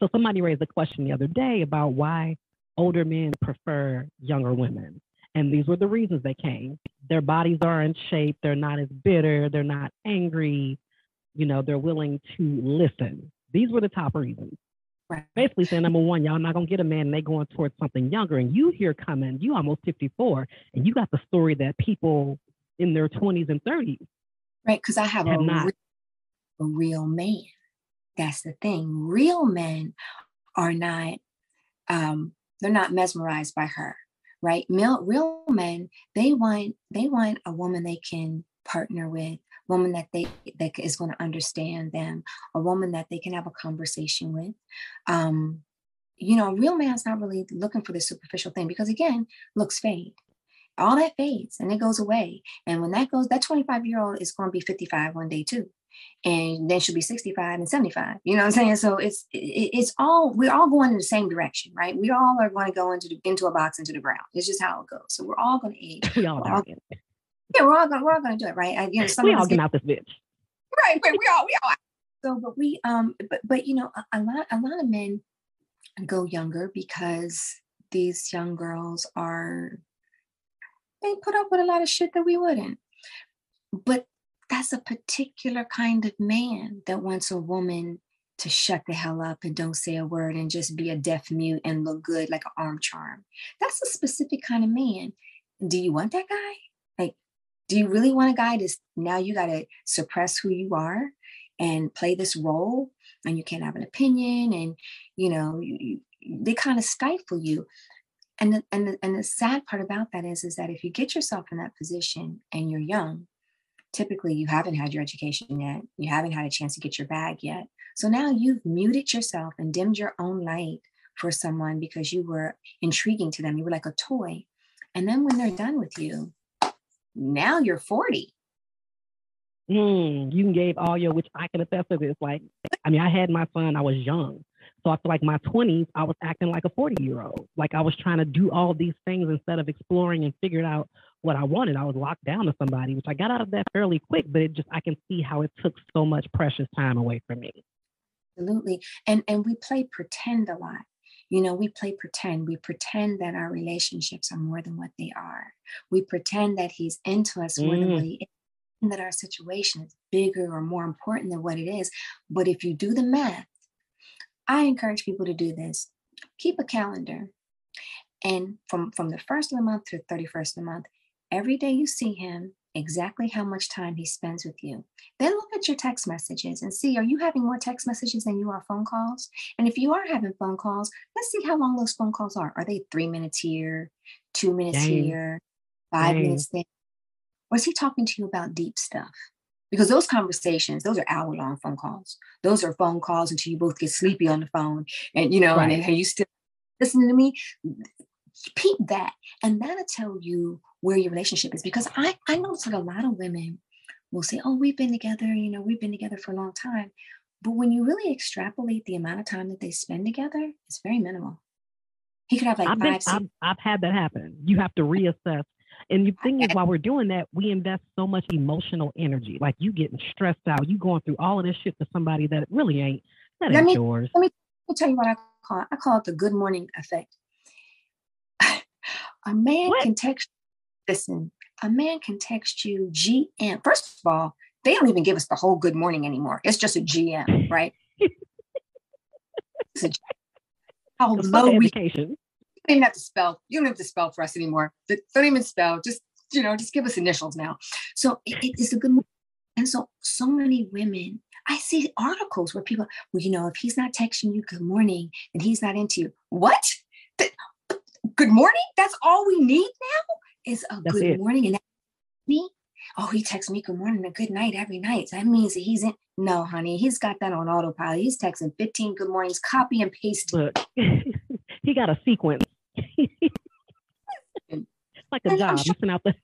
So somebody raised a question the other day about why older men prefer younger women. And these were the reasons they came. Their bodies are in shape, they're not as bitter, they're not angry, you know, they're willing to listen. These were the top reasons. Right. Basically saying number one, y'all not gonna get a man and they going towards something younger. And you here coming, you almost 54, and you got the story that people in their 20s and 30s Right. Because I have, have a, not. re- a real man. That's the thing. Real men are not, um, they're not mesmerized by her, right? Male, real men, they want, they want a woman they can partner with woman that they that is going to understand them, a woman that they can have a conversation with. Um, you know, a real man's not really looking for the superficial thing because again, looks fade. All that fades and it goes away. And when that goes, that 25 year old is going to be 55 one day too and then she'll be 65 and 75 you know what i'm saying? So it's it, it's all we're all going in the same direction right? We all are going to go into the, into a box into the ground. It's just how it goes. So we're all going to age we all, we're all yeah we're all going we're all going to do it right? I, you know some we all get out this bitch. Right but we all we all so but we um but but you know a, a lot a lot of men go younger because these young girls are they put up with a lot of shit that we wouldn't. But that's a particular kind of man that wants a woman to shut the hell up and don't say a word and just be a deaf mute and look good like an arm charm. That's a specific kind of man. Do you want that guy? Like, do you really want a guy to now you got to suppress who you are and play this role and you can't have an opinion and you know you, you, they kind of stifle you and the, and the, and the sad part about that is is that if you get yourself in that position and you're young typically you haven't had your education yet. You haven't had a chance to get your bag yet. So now you've muted yourself and dimmed your own light for someone because you were intriguing to them. You were like a toy. And then when they're done with you, now you're 40. Mm, you gave all your, which I can attest to this. Like, I mean, I had my son, I was young. So I feel like my 20s, I was acting like a 40 year old. Like I was trying to do all these things instead of exploring and figuring out what I wanted. I was locked down to somebody, which I got out of that fairly quick, but it just I can see how it took so much precious time away from me. Absolutely. And and we play pretend a lot. You know, we play pretend. We pretend that our relationships are more than what they are. We pretend that he's into us more mm. than what he is and that our situation is bigger or more important than what it is. But if you do the math, I encourage people to do this. Keep a calendar. And from, from the first of the month to the 31st of the month, every day you see him, exactly how much time he spends with you. Then look at your text messages and see are you having more text messages than you are phone calls? And if you are having phone calls, let's see how long those phone calls are. Are they three minutes here, two minutes Dang. here, five Dang. minutes there? Or is he talking to you about deep stuff? Because those conversations, those are hour long phone calls. Those are phone calls until you both get sleepy on the phone. And, you know, right. and are you still listening to me? Keep that. And that'll tell you where your relationship is. Because I, I know that a lot of women will say, oh, we've been together, you know, we've been together for a long time. But when you really extrapolate the amount of time that they spend together, it's very minimal. He could have like I've five, been, six. I've, I've had that happen. You have to reassess. And the thing is, while we're doing that, we invest so much emotional energy. Like you getting stressed out, you going through all of this shit to somebody that really ain't that let ain't me, yours. Let me, let me tell you what I call it. I call it the good morning effect. a man what? can text listen, a man can text you GM. First of all, they don't even give us the whole good morning anymore. It's just a GM, right? a, how low we education. You don't even have to spell. You don't have to spell for us anymore. Don't even spell. Just you know, just give us initials now. So it, it's a good. Morning. And so, so many women, I see articles where people, well, you know, if he's not texting you good morning, and he's not into you. What? The, good morning? That's all we need now? Is a That's good it. morning and me. Oh, he texts me good morning and good night every night. That means that he's in. No, honey, he's got that on autopilot. He's texting 15 good mornings, copy and paste. Look, he got a sequence. It's like a and job. Sure, out the.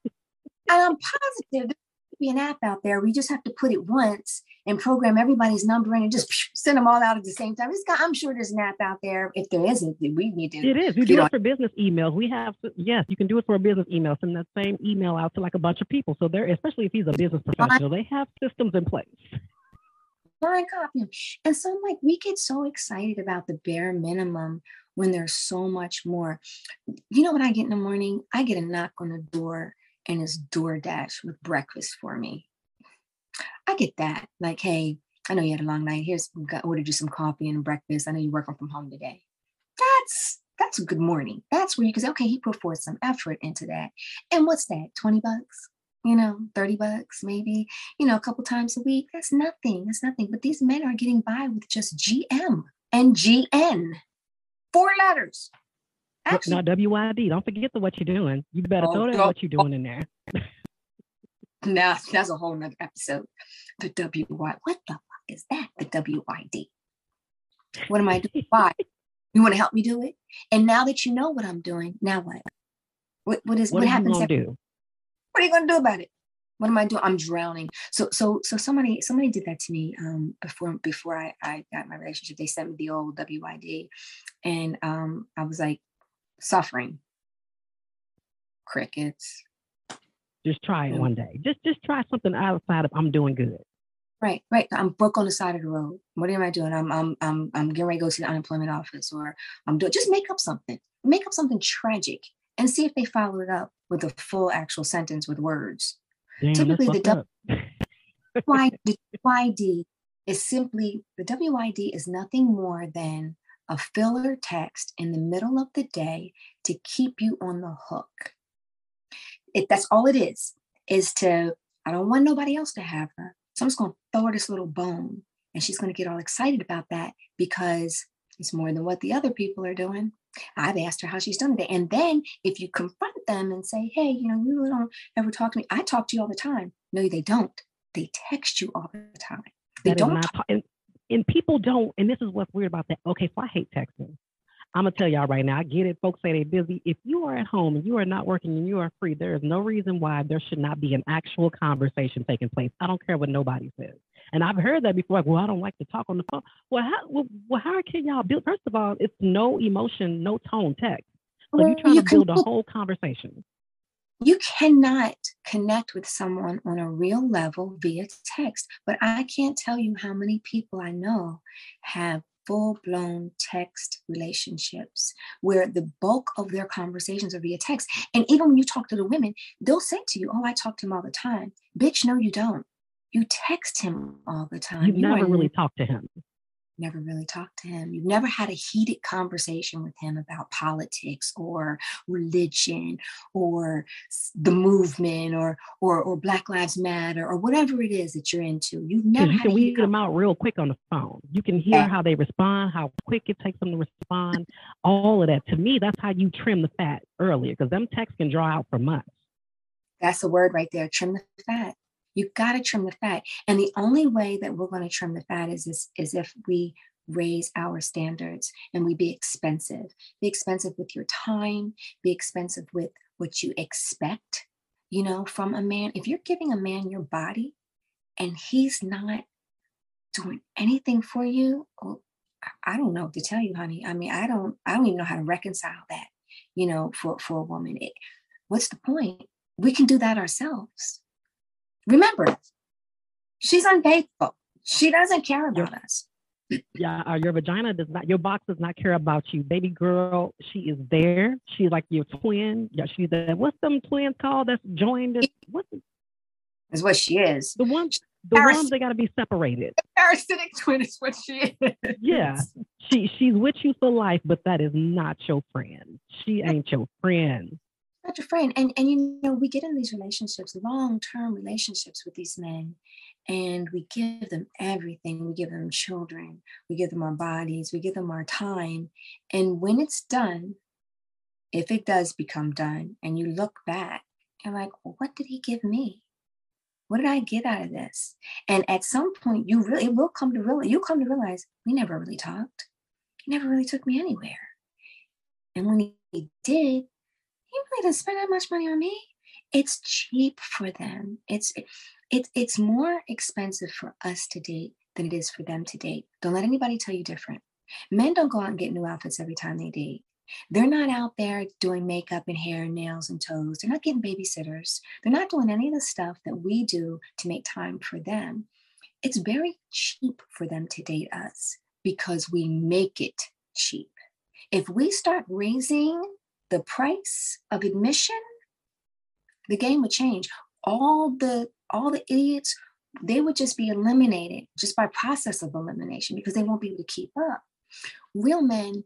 and I'm positive be an app out there. We just have to put it once and program everybody's number in and just send them all out at the same time. Got, I'm sure there's an app out there. If there isn't, we need to. It is. We do it for business emails. We have, yes, you can do it for a business email. Send that same email out to like a bunch of people. So there, especially if he's a business professional, they have systems in place. Copy And so I'm like, we get so excited about the bare minimum when there's so much more. You know what I get in the morning? I get a knock on the door and it's DoorDash with breakfast for me. I get that. Like, hey, I know you had a long night. Here's got ordered you some coffee and breakfast. I know you're working from home today. That's that's a good morning. That's where you can say, okay, he put forth some effort into that. And what's that? 20 bucks? You know, 30 bucks, maybe, you know, a couple times a week. That's nothing. That's nothing. But these men are getting by with just GM and GN. Four letters. Actually, not WYD. Don't forget the what you're doing. You better oh, throw that what you're doing in there. now that's a whole nother episode. The WY, what the fuck is that? The WYD. What am I doing? Why? You want to help me do it? And now that you know what I'm doing, now what? What what is What, what, happens? What are you gonna do about it? What am I doing? I'm drowning. So so so somebody somebody did that to me um before before I, I got my relationship. They sent me the old WYD and um I was like suffering. Crickets. Just try it Mm. one day. Just just try something outside of I'm doing good. Right, right. I'm broke on the side of the road. What am I doing? I'm I'm I'm I'm getting ready to go to the unemployment office, or I'm doing just make up something. Make up something tragic and see if they follow it up with a full actual sentence with words. Damn, Typically, the fucked dou- up. Why the WYD is simply the WYD is nothing more than a filler text in the middle of the day to keep you on the hook. It that's all it is. Is to I don't want nobody else to have her. So I'm just gonna throw her this little bone, and she's gonna get all excited about that because it's more than what the other people are doing. I've asked her how she's done today. And then if you confront them and say, hey, you know, you really don't ever talk to me. I talk to you all the time. No, they don't. They text you all the time. They That is don't po- and, people don't, and this is what's weird about that. Okay, so I hate texting. I'm gonna tell y'all right now, I get it. Folks say they're busy. If you are at home and you are not working and you are free, there is no reason why there should not be an actual conversation taking place. I don't care what nobody says. And I've heard that before. Like, well, I don't like to talk on the phone. Well, how well, well how can y'all build? First of all, it's no emotion, no tone text. So Well, you're trying you to can build a whole conversation. You cannot connect with someone on a real level via text. But I can't tell you how many people I know have full blown text relationships where the bulk of their conversations are via text. And even when you talk to the women, they'll say to you, Oh, I talk to him all the time. Bitch, no, you don't. You text him all the time. You've You never really talked to him. Never really talked to him. You've never had a heated conversation with him about politics or religion or the movement or or or Black Lives Matter or whatever it is that you're into. You've never you can weed them out real quick on the phone. You can hear Yeah. how they respond, how quick it takes them to respond, all of that. To me, that's how you trim the fat earlier because them texts can draw out for months. That's the word right there. Trim the fat. You got to trim the fat. And the only way that we're going to trim the fat is, is, is if we raise our standards and we be expensive. Be expensive with your time, be expensive with what you expect, you know, from a man. If you're giving a man your body and he's not doing anything for you, well, I- I don't know what to tell you, honey. I mean, I don't, I don't even know how to reconcile that, you know, for, for a woman. It, what's the point? We can do that ourselves. Remember, she's unfaithful. She doesn't care about us. Yeah, uh, your vagina does not, your box does not care about you. Baby girl, she is there. She's like your twin. Yeah, she's that. What's them twins called that's joined? It? What's the, Is what she is. the ones? The Paras- ones they got to be separated. Parasitic twin is what she is. Yeah. She she's with you for life, but that is not your friend. She ain't your friend. Your friend. And and you know, we get in these relationships, long-term relationships with these men, and we give them everything. We give them children, we give them our bodies, we give them our time. And when it's done, if it does become done, and you look back, you're like, well, what did he give me? What did I get out of this? And at some point, you really it will come to realize you come to realize we never really talked. He never really took me anywhere. And when he, he did, he really didn't spend that much money on me. It's cheap for them. It's it, it's more expensive for us to date than it is for them to date. Don't let anybody tell you different. Men don't go out and get new outfits every time they date. They're not out there doing makeup and hair and nails and toes. They're not getting babysitters. They're not doing any of the stuff that we do to make time for them. It's very cheap for them to date us because we make it cheap. If we start raising the price of admission, the game would change. All the all the idiots, they would just be eliminated just by process of elimination because they won't be able to keep up. Real men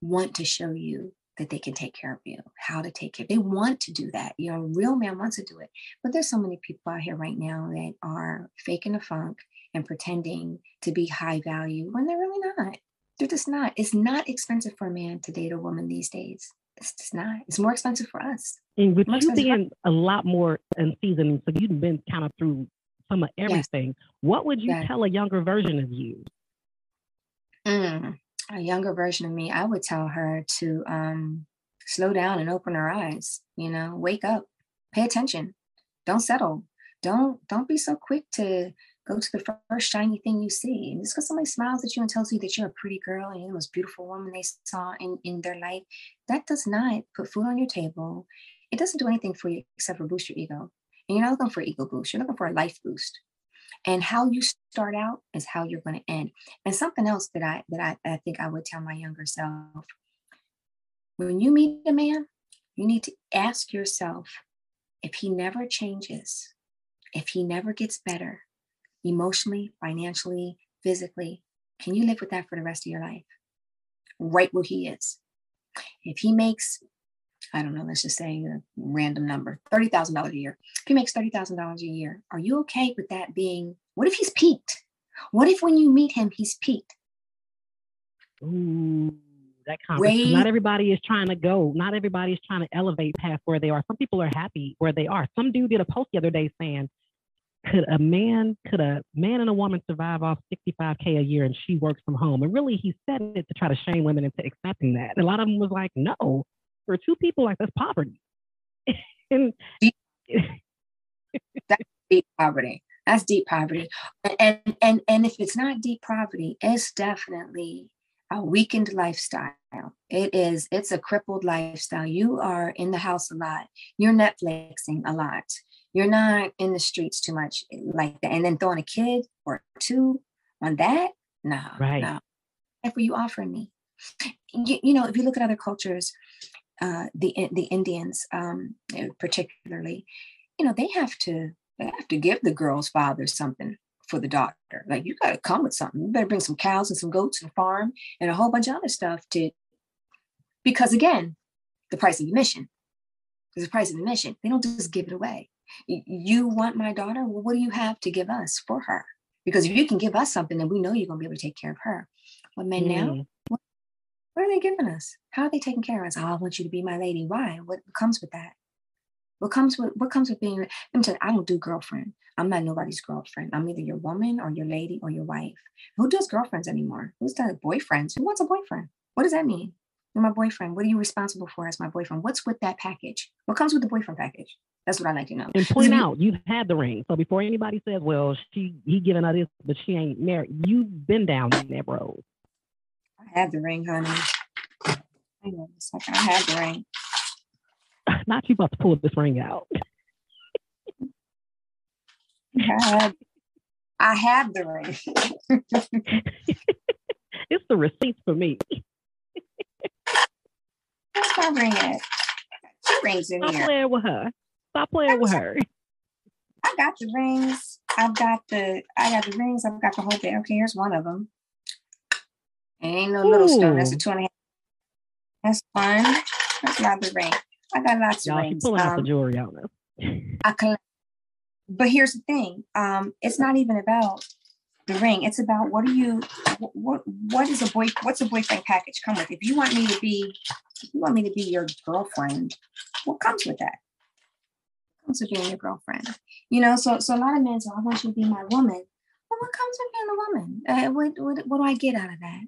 want to show you that they can take care of you, how to take care. They want to do that. You know, a real man wants to do it. But there's so many people out here right now that are faking the funk and pretending to be high value when they're really not. They're just not. It's not expensive for a man to date a woman these days. It's just not. It's more expensive for us. And with More you being a lot more in seasoning, so you've been kind of through some of Yes. everything. What would you Yes. tell a younger version of you? Mm, a younger version of me, I would tell her to um, slow down and open her eyes. You know, wake up, pay attention, don't settle, don't don't be so quick to go to the first shiny thing you see. And just because somebody smiles at you and tells you that you're a pretty girl and you're the most beautiful woman they saw in in their life, that does not put food on your table. It doesn't do anything for you except for boost your ego. And you're not looking for ego boost. You're looking for a life boost. And how you start out is how you're going to end. And something else that I that I, I think I would tell my younger self: when you meet a man, you need to ask yourself if he never changes, if he never gets better, emotionally, financially, physically, can you live with that for the rest of your life? Right where he is. If he makes, I don't know, let's just say a random number, $30,000 a year. If he makes $30,000 a year, are you okay with that being, what if he's peaked? What if when you meet him, he's peaked? Ooh, that Raise- Not everybody is trying to go. Not everybody is trying to elevate past where they are. Some people are happy where they are. Some dude did a post the other day saying, "Could a man, could a man and a woman survive off 65k a year and she works from home?" And really, he said it to try to shame women into accepting that. And a lot of them was like, "No, for two people, like that's poverty." and deep poverty. That's deep poverty. And and and if it's not deep poverty, it's definitely a weakened lifestyle. It is, it's a crippled lifestyle. You are in the house a lot. You're Netflixing a lot. You're not in the streets too much like that. And then throwing a kid or two on that, no, Right. no. What were you offering me? You, you know, if you look at other cultures, uh, the the Indians, um, particularly, you know, they have to they have to give the girl's father something for the daughter. Like you got to come with something. You better bring some cows and some goats and farm and a whole bunch of other stuff to, because again, the price of admission. There's a price of admission. They don't just give it away. You want my daughter? Well, what do you have to give us for her? Because if you can give us something, then we know you're gonna be able to take care of her. But men now, Mm, what are they giving us? How are they taking care of us? Oh, I want you to be my lady. Why? What comes with that? What comes with what comes with being? Let me tell you, I don't do girlfriend. I'm not nobody's girlfriend. I'm either your woman or your lady or your wife. Who does girlfriends anymore? Who's does boyfriends? Who wants a boyfriend? What does that mean? My boyfriend. What are you responsible for as my boyfriend? What's with that package? What comes with the boyfriend package? That's what I like to know. And point out you've had the ring. So before anybody says, "Well, she he giving her this, but she ain't married," you've been down that road. I have the ring, honey. Hang on a second. I have the ring. Not you about to pull this ring out. I have, I have the ring. It's the receipts for me. Ring at? Two rings in Stop here. playing with her. Stop playing with her. I got the rings. I've got the I got the rings. I've got the whole thing. Okay, here's one of them. It ain't no little stone. That's a Ooh. two and a half. That's fun. That's not the ring. I got lots of Y'all, she rings. pulling out the Um, jewelry on us. I collect. But here's the thing. Um, it's not even about the ring. It's about what do you what what is a boy what's a boyfriend package come with? If you want me to be you want me to be your girlfriend, what comes with that? What comes with being your girlfriend? You know, so so a lot of men say, I want you to be my woman. Well, what comes with being a woman? Uh, what, what what do I get out of that?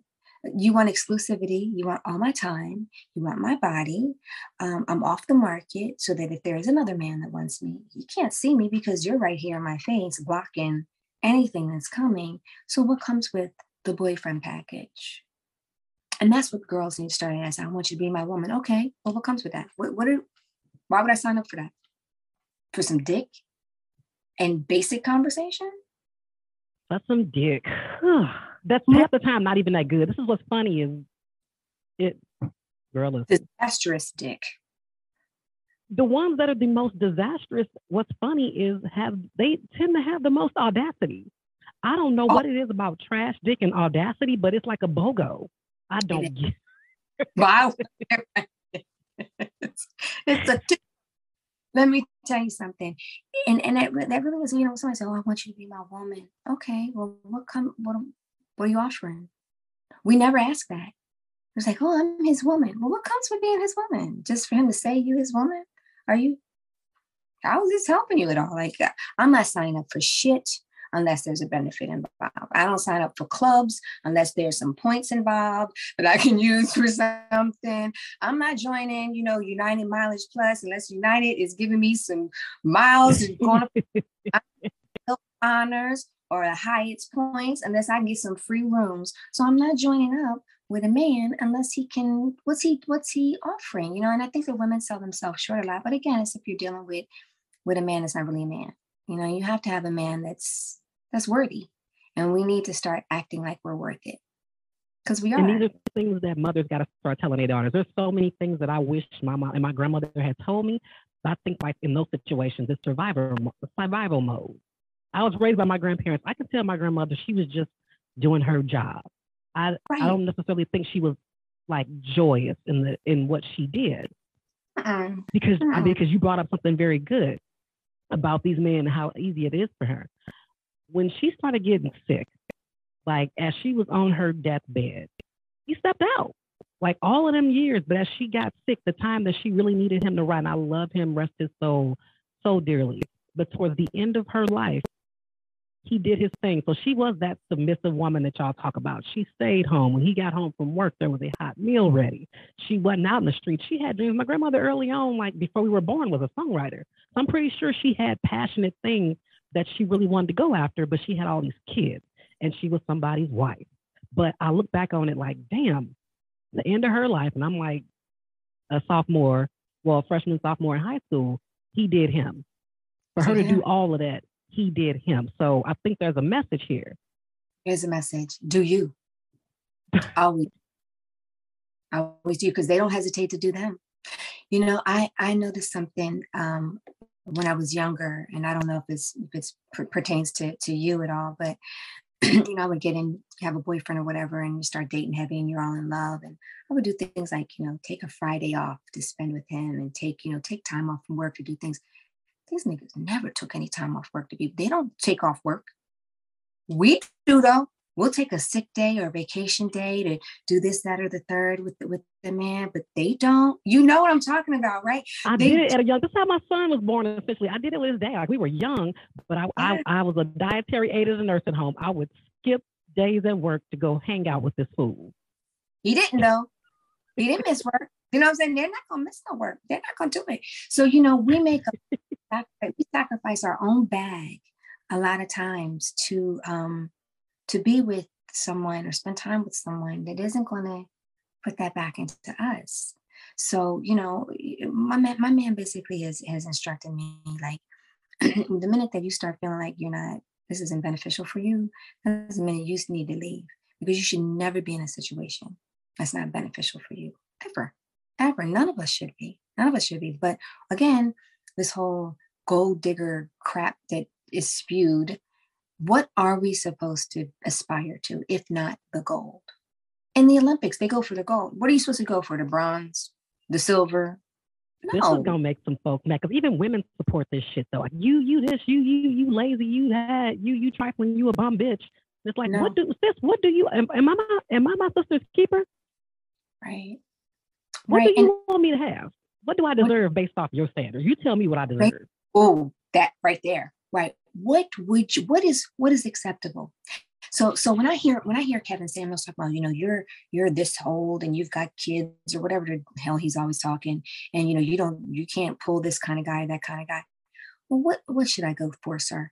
You want exclusivity. You want all my time. You want my body. Um, I'm off the market so that if there is another man that wants me, he can't see me because you're right here in my face blocking anything that's coming. So, what comes with the boyfriend package? And that's what girls need to start asking. I want you to be my woman. Okay, well, what comes with that? What, what are, why would I sign up for that? For some dick and basic conversation? That's some dick. That's half the time not even that good. This is what's funny is it girl listen. Disastrous dick. the ones that are the most disastrous, what's funny is have they tend to have the most audacity. I don't know Oh. what it is about trash dick and audacity, but it's like a BOGO. I don't get Wow. it's, it's a t- let me tell you something. And and that, that really is, you know, somebody said, Oh, I want you to be my woman. Okay, well, what come what what are you offering? We never ask that. It's like, oh, I'm his woman. Well, what comes with being his woman? Just for him to say you his woman? Are you? How is this helping you at all? Like, uh, I'm not signing up for shit unless there's a benefit involved. I don't sign up for clubs unless there's some points involved that I can use for something. I'm not joining, you know, United Mileage Plus unless United is giving me some miles and going up honors or the Hyatt's points unless I get some free rooms. So I'm not joining up with a man unless he can what's he what's he offering you know and i think that women sell themselves short a lot but again it's if you're dealing with with a man that's not really a man you know you have to have a man that's that's worthy. And we need to start acting like we're worth it. Because we are. And these are things that mothers got to start telling their daughters. There's so many things that I wish my mom and my grandmother had told me. But I think like in those situations, it's survival survival mode. I was raised by my grandparents. I can tell my grandmother she was just doing her job. I right. I don't necessarily think she was like joyous in the in what she did. Uh-uh. Because uh-uh. because you brought up something very good about these men and how easy it is for her when she started getting sick, like as she was on her deathbed, he stepped out. Like all of them years, but as she got sick, the time that she really needed him to run, I love him, rest his soul, so dearly. But towards the end of her life, he did his thing. So she was that submissive woman that y'all talk about. She stayed home. When he got home from work, there was a hot meal ready. She wasn't out in the street. She had dreams. My grandmother early on, like before we were born, was a songwriter. So I'm pretty sure she had passionate things that she really wanted to go after, but she had all these kids and she was somebody's wife. But I look back on it like, damn, the end of her life, and I'm like a sophomore, well, freshman, sophomore in high school, he did him. For her to do all of that, he did him. So I think there's a message here. Here's a message. Do you? always, always do because they don't hesitate to do them. You know, I I noticed something um, when I was younger, and I don't know if it's if it's pertains to to you at all, but you know, I would get in, have a boyfriend or whatever, and you start dating heavy, and you're all in love, and I would do things like you know take a Friday off to spend with him, and take you know take time off from work to do things. These niggas never took any time off work to be. They don't take off work. We do though we'll take a sick day or a vacation day to do this, that, or the third with the, with the man, but they don't. You know what I'm talking about, right? I they, did it at a young. That's how my son was born officially. I did it with his dad. Like we were young, but I, yeah. I, I was a dietary aide at a nursing home. I would skip days at work to go hang out with this fool. He didn't know. He didn't miss work. You know what I'm saying? They're not gonna miss no work. They're not gonna do it. So you know, we make a we sacrifice our own bag a lot of times to um to be with someone or spend time with someone that isn't going to put that back into us. So, you know, my man, my man basically has, has instructed me like the minute that you start feeling like you're not, this isn't beneficial for you, that's the minute you need to leave because you should never be in a situation that's not beneficial for you ever, ever. None of us should be. None of us should be. But again, this whole gold digger crap that is spewed what are we supposed to aspire to, if not the gold? In the Olympics, they go for the gold. What are you supposed to go for? The bronze, the silver? No. This is gonna make some folks mad because even women support this shit though. Like you, you this, you, you, you lazy, you that, you, you trifling, you a bum bitch. It's like, no. what do sis? What do you? Am, am I my, am I my sister's keeper? Right. What right. do you and, want me to have? What do I deserve based off your standards? You tell me what I deserve. Right. Oh, that right there. Right what would you what is what is acceptable so so when i hear when i hear kevin samuels talk about you know you're you're this old and you've got kids or whatever the hell he's always talking and you know you don't you can't pull this kind of guy that kind of guy well what what should i go for sir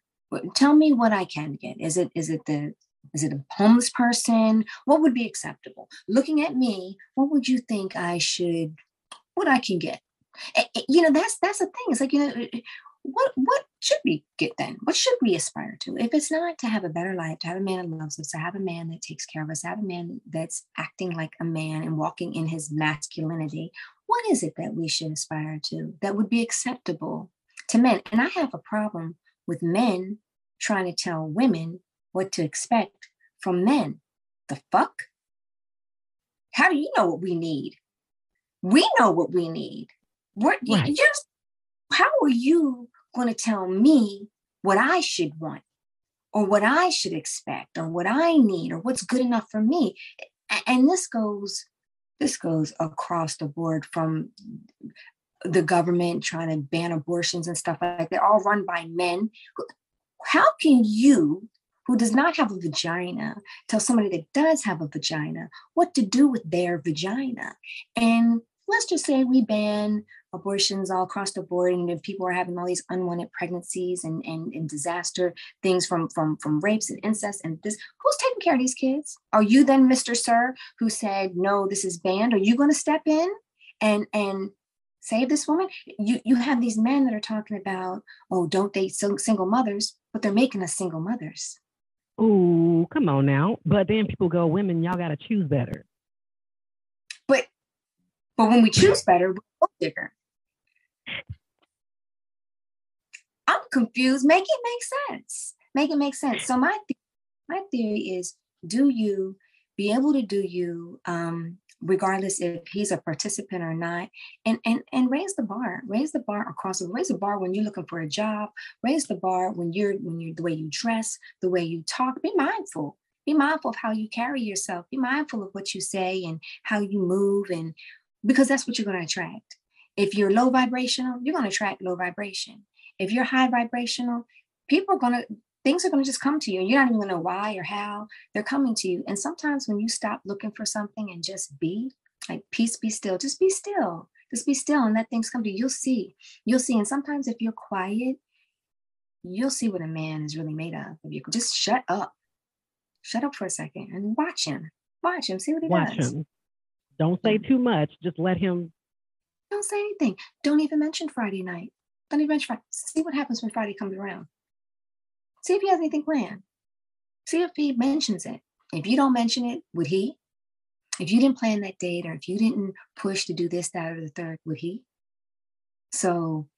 tell me what i can get is it is it the is it a homeless person what would be acceptable looking at me what would you think i should what i can get you know that's that's the thing it's like you know uh, what what should we get then? What should we aspire to? If it's not to have a better life, to have a man that loves us, to have a man that takes care of us, to have a man that's acting like a man and walking in his masculinity, what is it that we should aspire to that would be acceptable to men? And I have a problem with men trying to tell women what to expect from men. The fuck? How do you know what we need? We know what we need. We're right. just how are you going to tell me what I should want or what I should expect or what I need or what's good enough for me. And this goes this goes across the board from the government trying to ban abortions and stuff like that, all run by men. How can you, who does not have a vagina, tell somebody that does have a vagina what to do with their vagina? And let's just say we ban abortions all across the board and if people are having all these unwanted pregnancies and, and, and disaster things from, from, from rapes and incest and this, who's taking care of these kids? Are you then, Mr. Sir, who said, no, this is banned? Are you going to step in and, and save this woman. You you have these men that are talking about, oh, don't date single mothers, but they're making us single mothers. Oh, come on now. But then people go, women, y'all got to choose better. But when we choose better, we're both different. I'm confused. Make it make sense. Make it make sense. So my th- my theory is: Do you be able to do you um, regardless if he's a participant or not and and and raise the bar raise the bar across the raise the bar when you're looking for a job raise the bar when you're when you're the way you dress the way you talk be mindful be mindful of how you carry yourself be mindful of what you say and how you move and because that's what you're going to attract. If you're low vibrational you're going to attract low vibration. If you're high vibrational people are going to things are going to just come to you and you're not even going to know why or how they're coming to you. And sometimes when you stop looking for something and just be like peace be still just be still. Just be still and let things come to you. You'll see. You'll see. And sometimes if you're quiet you'll see what a man is really made of. If you could just shut up. Shut up for a second and watch him. Watch him. See what he watch does. him don't say too much just let him don't say anything don't even mention friday night don't even mention friday see what happens when friday comes around See if he has anything planned. See if he mentions it. If you don't mention it, would he? If you didn't plan that date or if you didn't push to do this, that, or the third, would he? So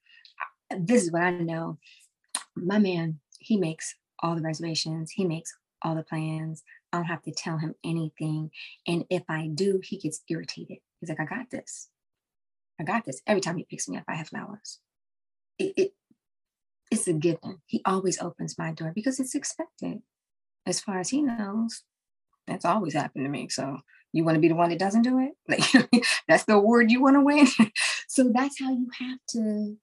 this is what I know. My man, he makes all the reservations, he makes all the plans. I don't have to tell him anything. And if I do, he gets irritated. He's like, I got this. I got this. Every time he picks me up, I have flowers. It, it, it's a given. He always opens my door because it's expected. As far as he knows, that's always happened to me. So you want to be the one that doesn't do it? Like that's the award you want to win. so that's how you have to.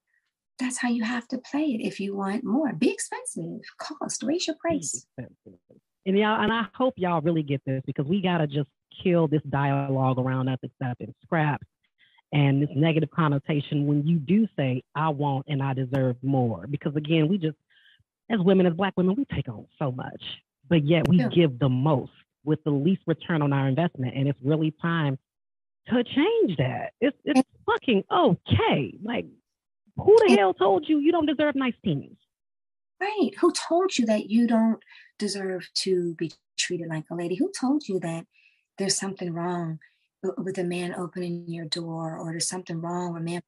That's how you have to play it if you want more. Be expensive, cost, raise your price. And y'all, and I hope y'all really get this because we gotta just kill this dialogue around us accepting scraps and this negative connotation when you do say i want and i deserve more because again we just as women as black women we take on so much but yet we yeah. give the most with the least return on our investment and it's really time to change that it's, it's fucking okay like who the hell told you you don't deserve nice things right. Who told you that you don't deserve to be treated like a lady? Who told you that there's something wrong with a man opening your door or there's something wrong with a man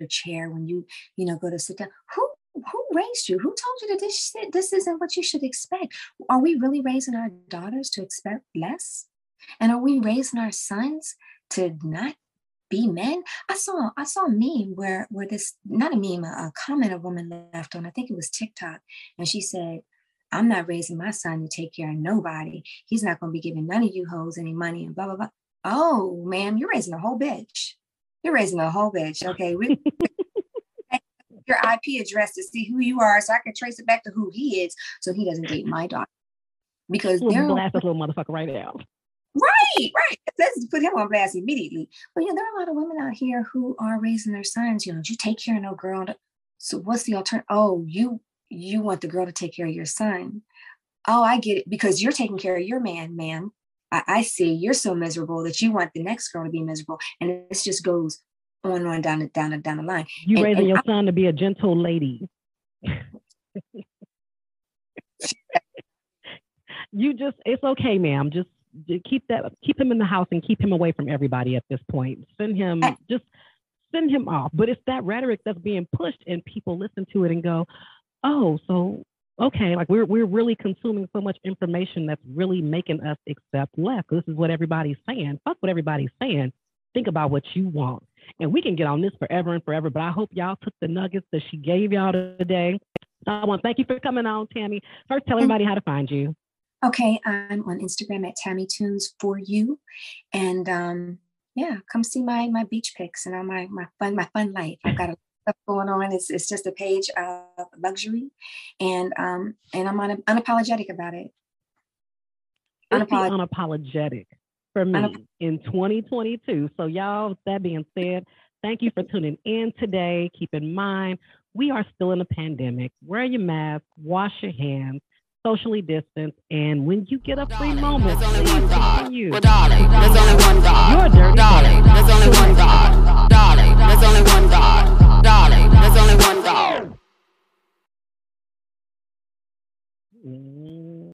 the chair when you you know go to sit down? Who who raised you? Who told you that this this isn't what you should expect? Are we really raising our daughters to expect less? And are we raising our sons to not be men i saw i saw a meme where where this not a meme a, a comment a woman left on i think it was tiktok and she said i'm not raising my son to take care of nobody he's not going to be giving none of you hoes any money and blah blah blah Oh, ma'am, you're raising a whole bitch. You're raising a whole bitch. Okay. We, your IP address to see who you are so I can trace it back to who he is so he doesn't date my daughter. Because they're blast this little motherfucker right now. Right, right. Let's put him on blast immediately. But yeah, there are a lot of women out here who are raising their sons. You know, do you take care of no girl. So what's the alternative? Oh, you you want the girl to take care of your son. Oh, I get it because you're taking care of your man, man. I, I see you're so miserable that you want the next girl to be miserable. And it just goes on and on down the down the down the line. You and, raising and your I, son to be a gentle lady. you just it's okay, ma'am. Just keep that keep him in the house and keep him away from everybody at this point. Send him just send him off. But it's that rhetoric that's being pushed and people listen to it and go, Oh, so okay, like we're we're really consuming so much information that's really making us accept less. This is what everybody's saying. Fuck what everybody's saying. Think about what you want. And we can get on this forever and forever, but I hope y'all took the nuggets that she gave y'all today. I want to thank you for coming on, Tami. First, tell mm-hmm. everybody how to find you. Okay, I'm on Instagram at Tami Tunes for you. And um, yeah, come see my my beach pics and all my my fun my fun life. I've got a stuff going on. It's it's just a page of luxury, and um and I'm un- unapologetic about it. It's unapologetic for me in 2022. So y'all, that being said, thank you for tuning in today. Keep in mind we are still in a pandemic. Wear your mask, wash your hands, socially distance, and when you get a free moment, there's only one God. you. Well, darling, there's only one God. You're dirty darling, there's only one God. Darling, there's only one God. Darling, there's only one God. Mm.